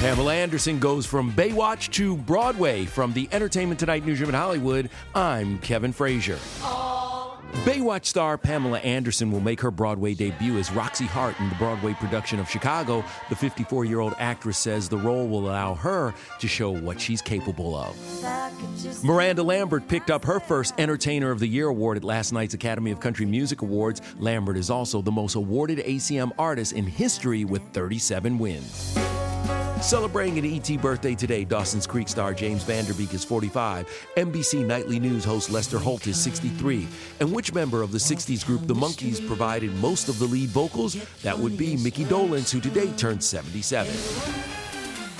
Pamela Anderson goes from Baywatch to Broadway. From the Entertainment Tonight newsroom in Hollywood, I'm Kevin Frazier. Baywatch star Pamela Anderson will make her Broadway debut as Roxy Hart in the Broadway production of Chicago. The 54 year old actress says the role will allow her to show what she's capable of. Miranda Lambert picked up her first Entertainer of the Year award at last night's Academy of Country Music Awards. Lambert is also the most awarded ACM artist in history with 37 wins. Celebrating an ET birthday today, Dawson's Creek star James Van Der Beek is 45, NBC Nightly News host Lester Holt is 63, and which member of the 60s group The Monkees provided most of the lead vocals? That would be Mickey Dolenz, who today turned 77.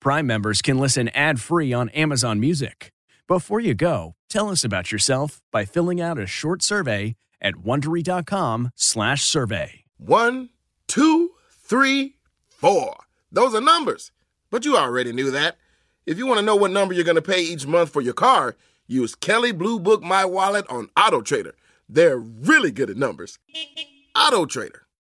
Prime members can listen ad-free on Amazon Music. Before you go, tell us about yourself by filling out a short survey at wondery.com/survey. One, two, three, four. Those are numbers. But you already knew that. If you want to know what number you're going to pay each month for your car, use Kelley Blue Book My Wallet on Auto Trader. They're really good at numbers. Auto Trader.